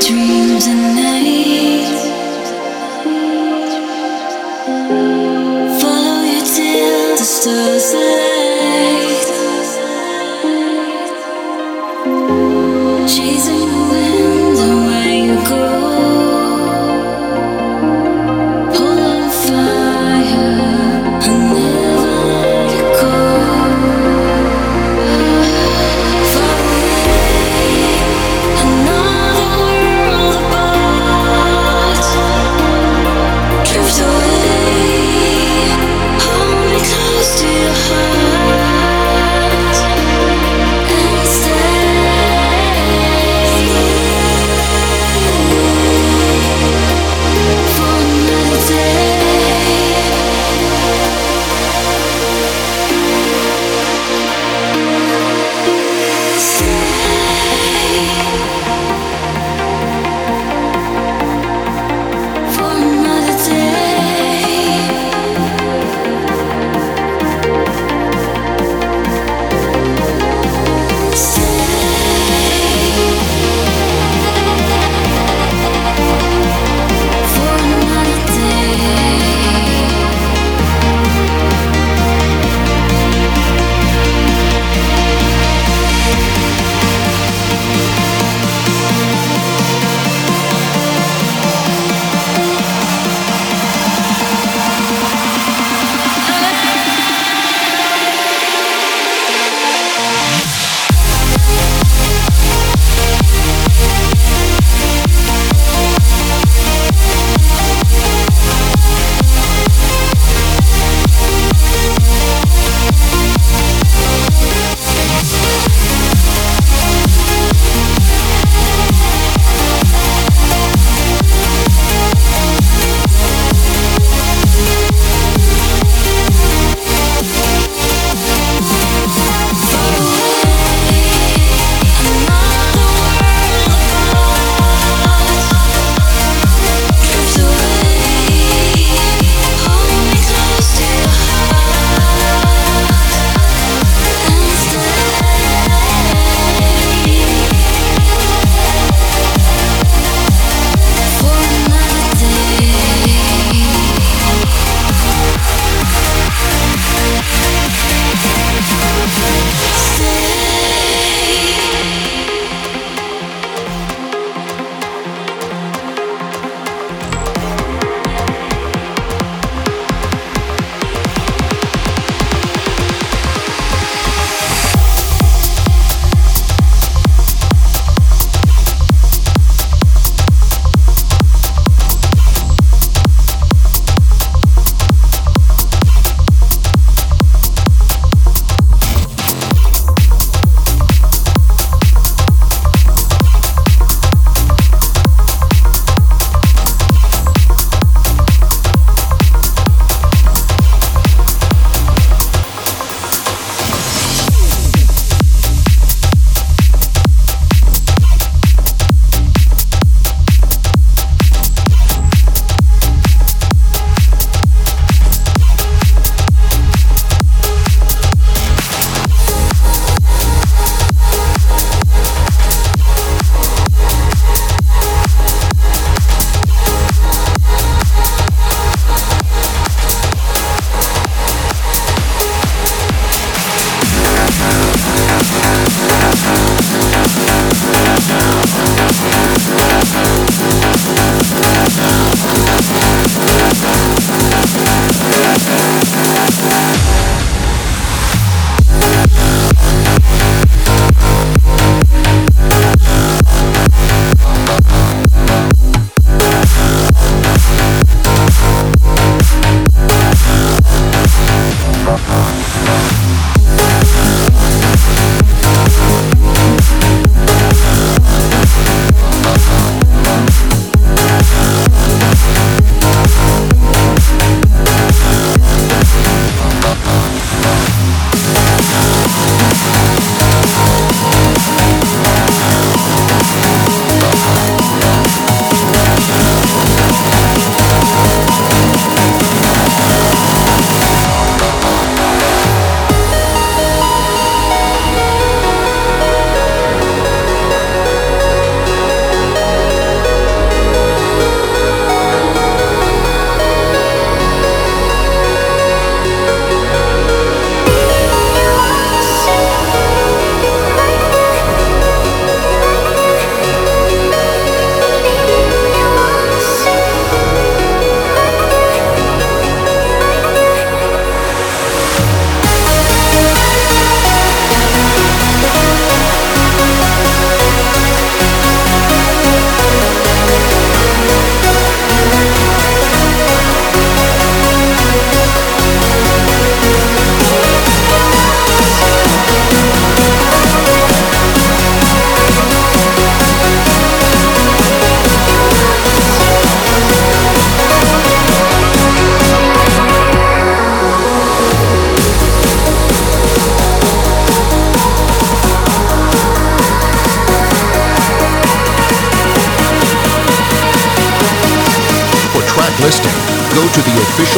To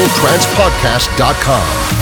officialtrancepodcast.com.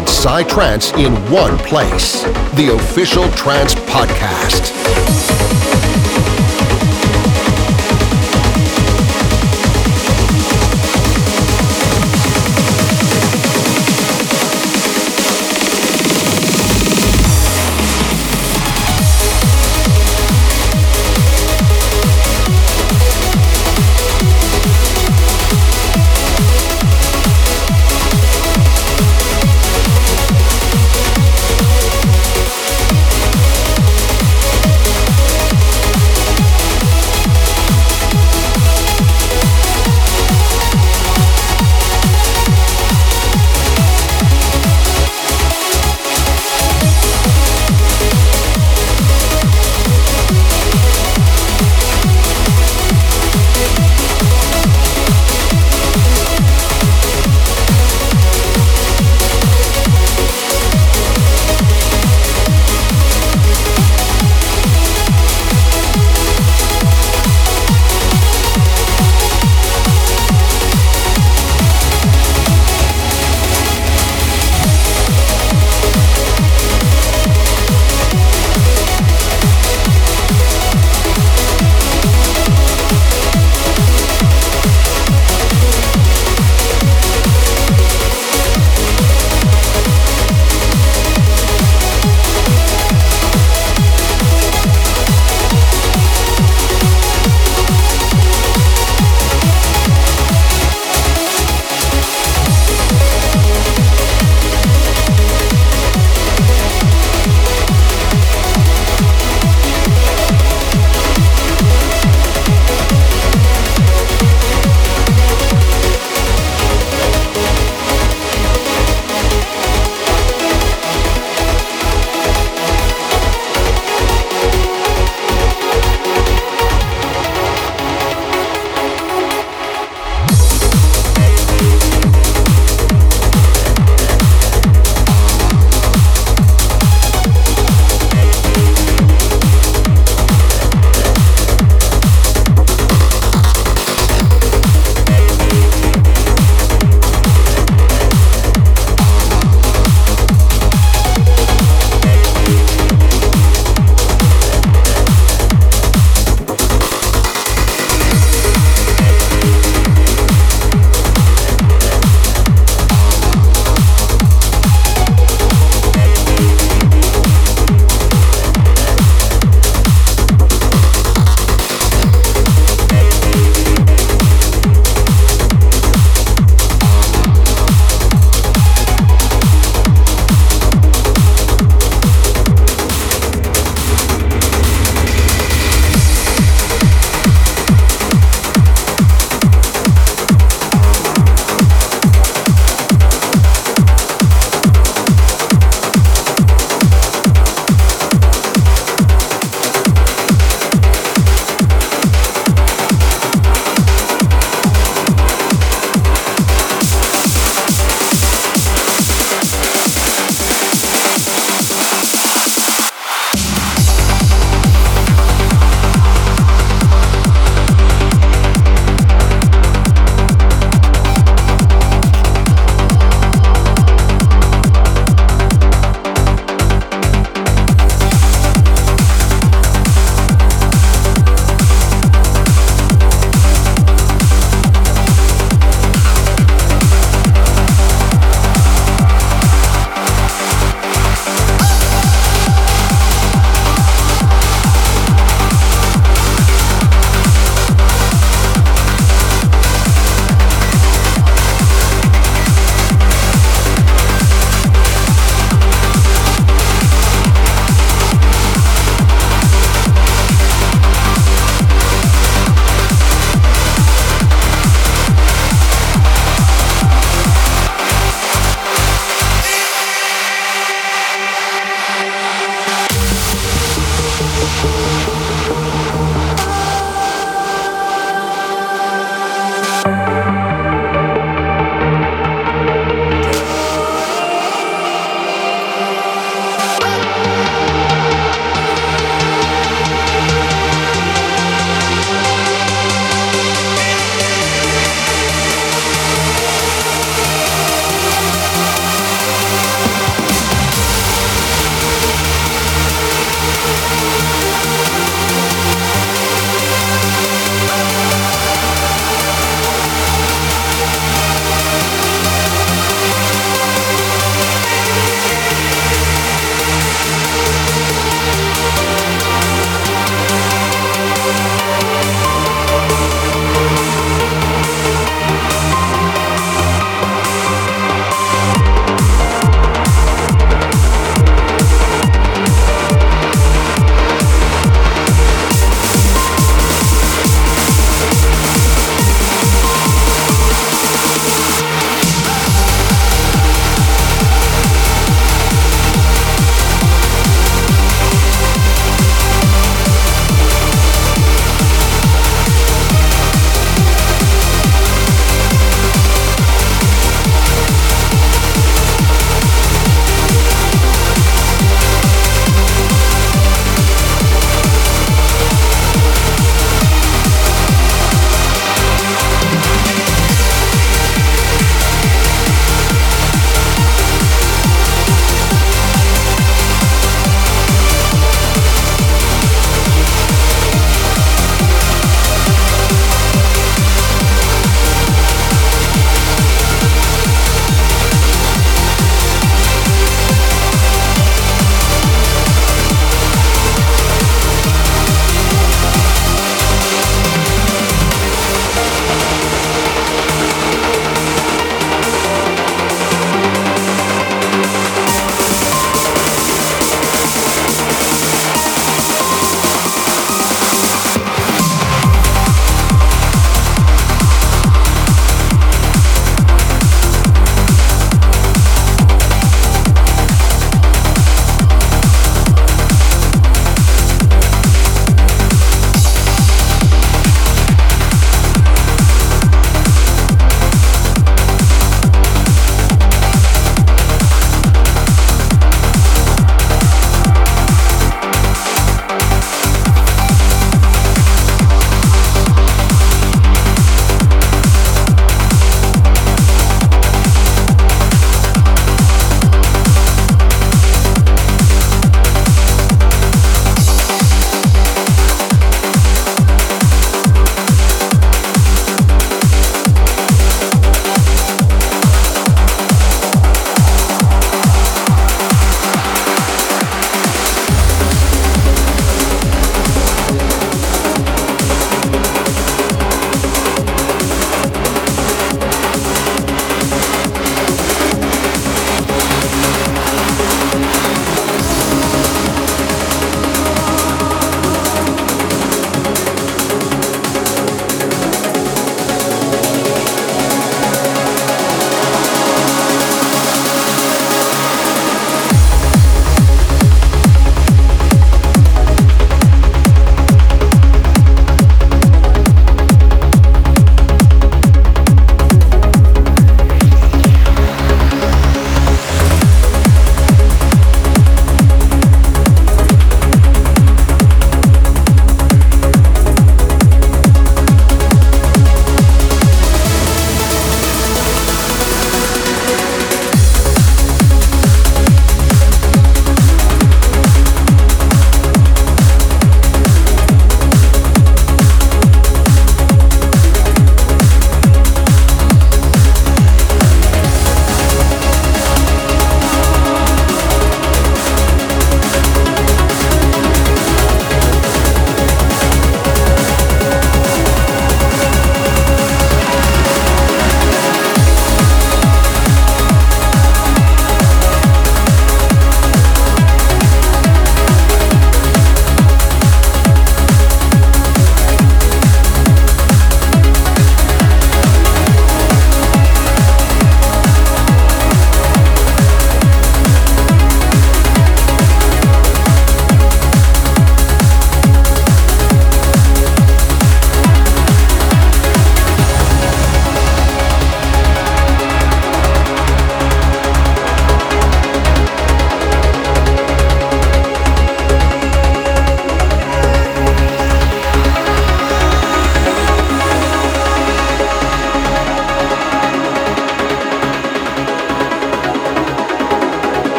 And psytrance in one place. The official Trance Podcast.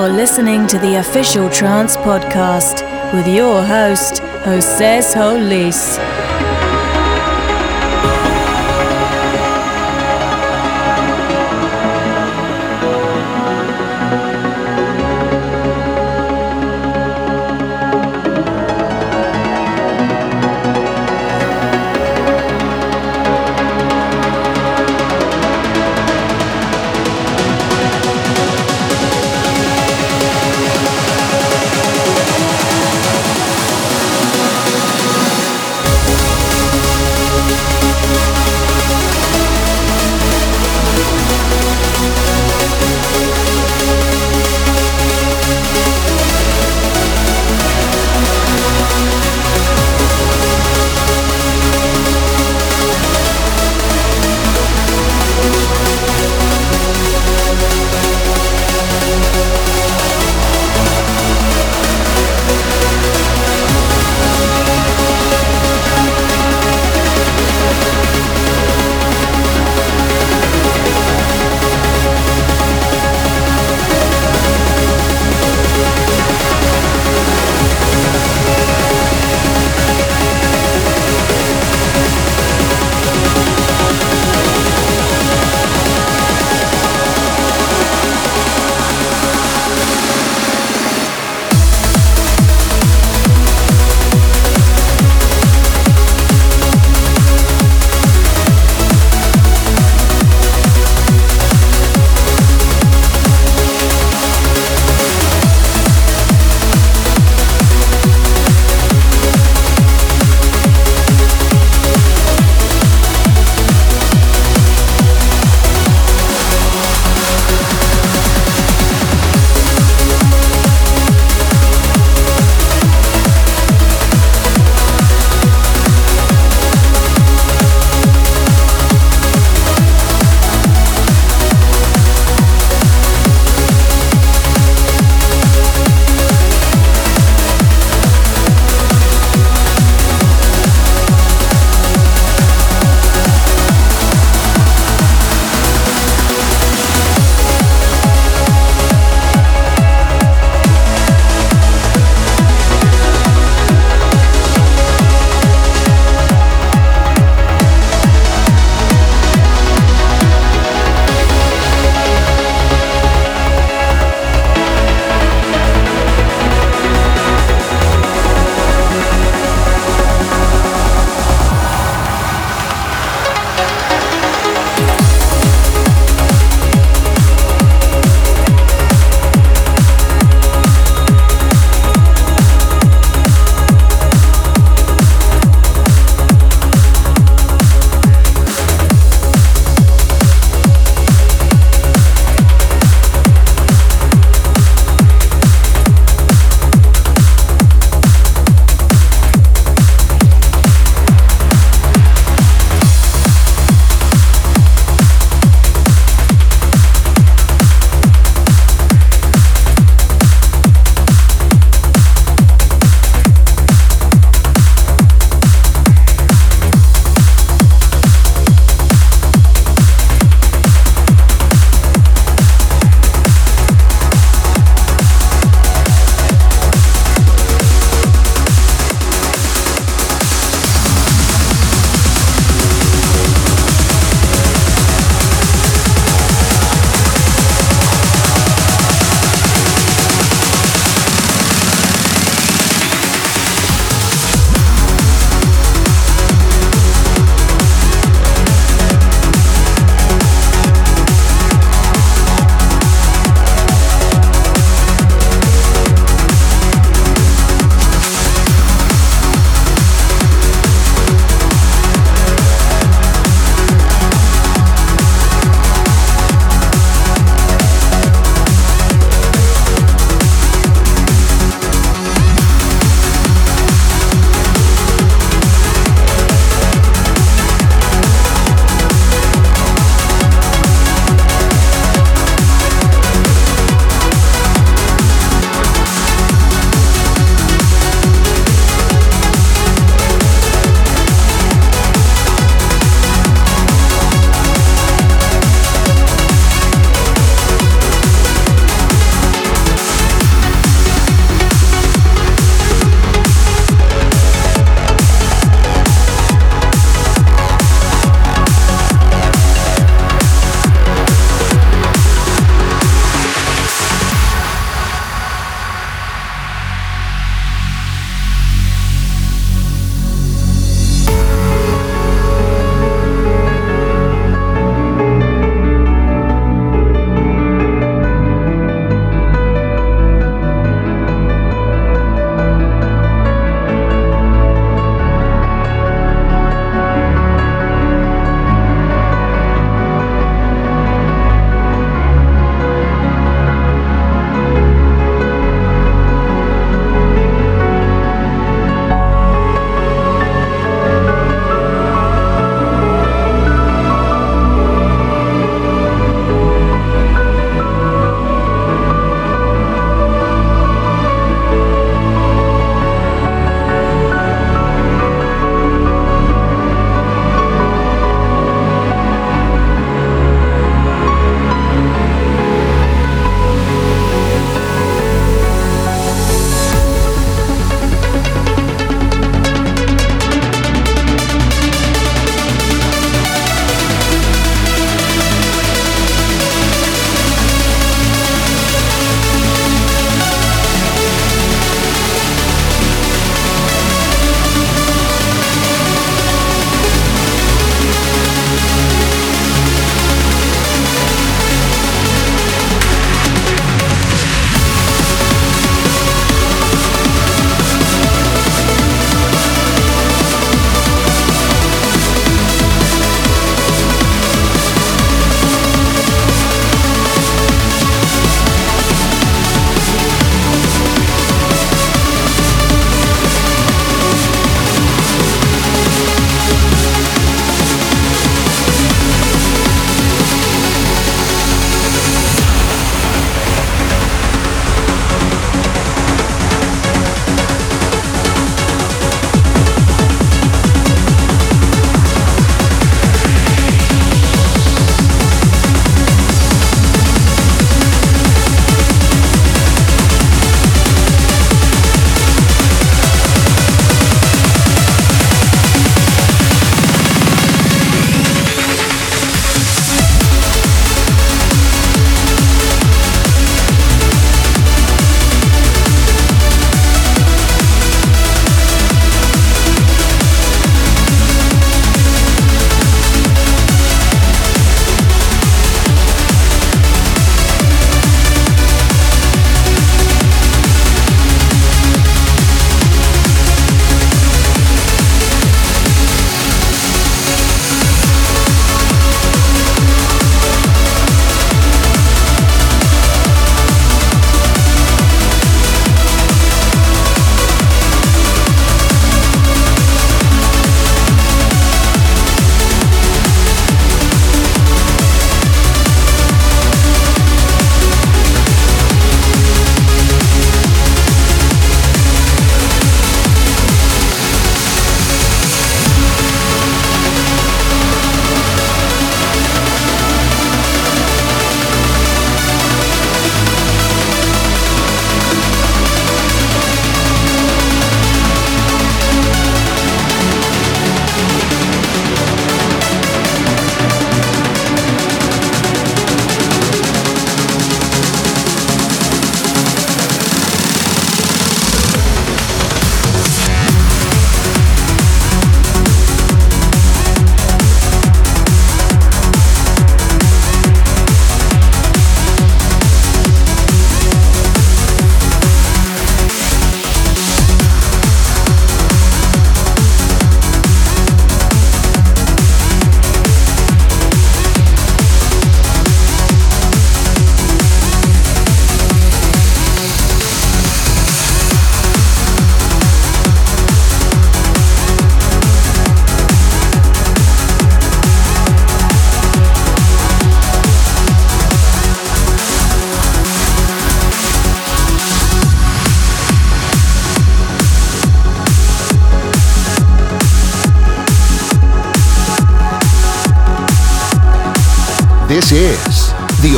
You're listening to the official Trance Podcast with your host, Jose Solis.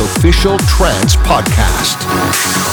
Official Trance Podcast.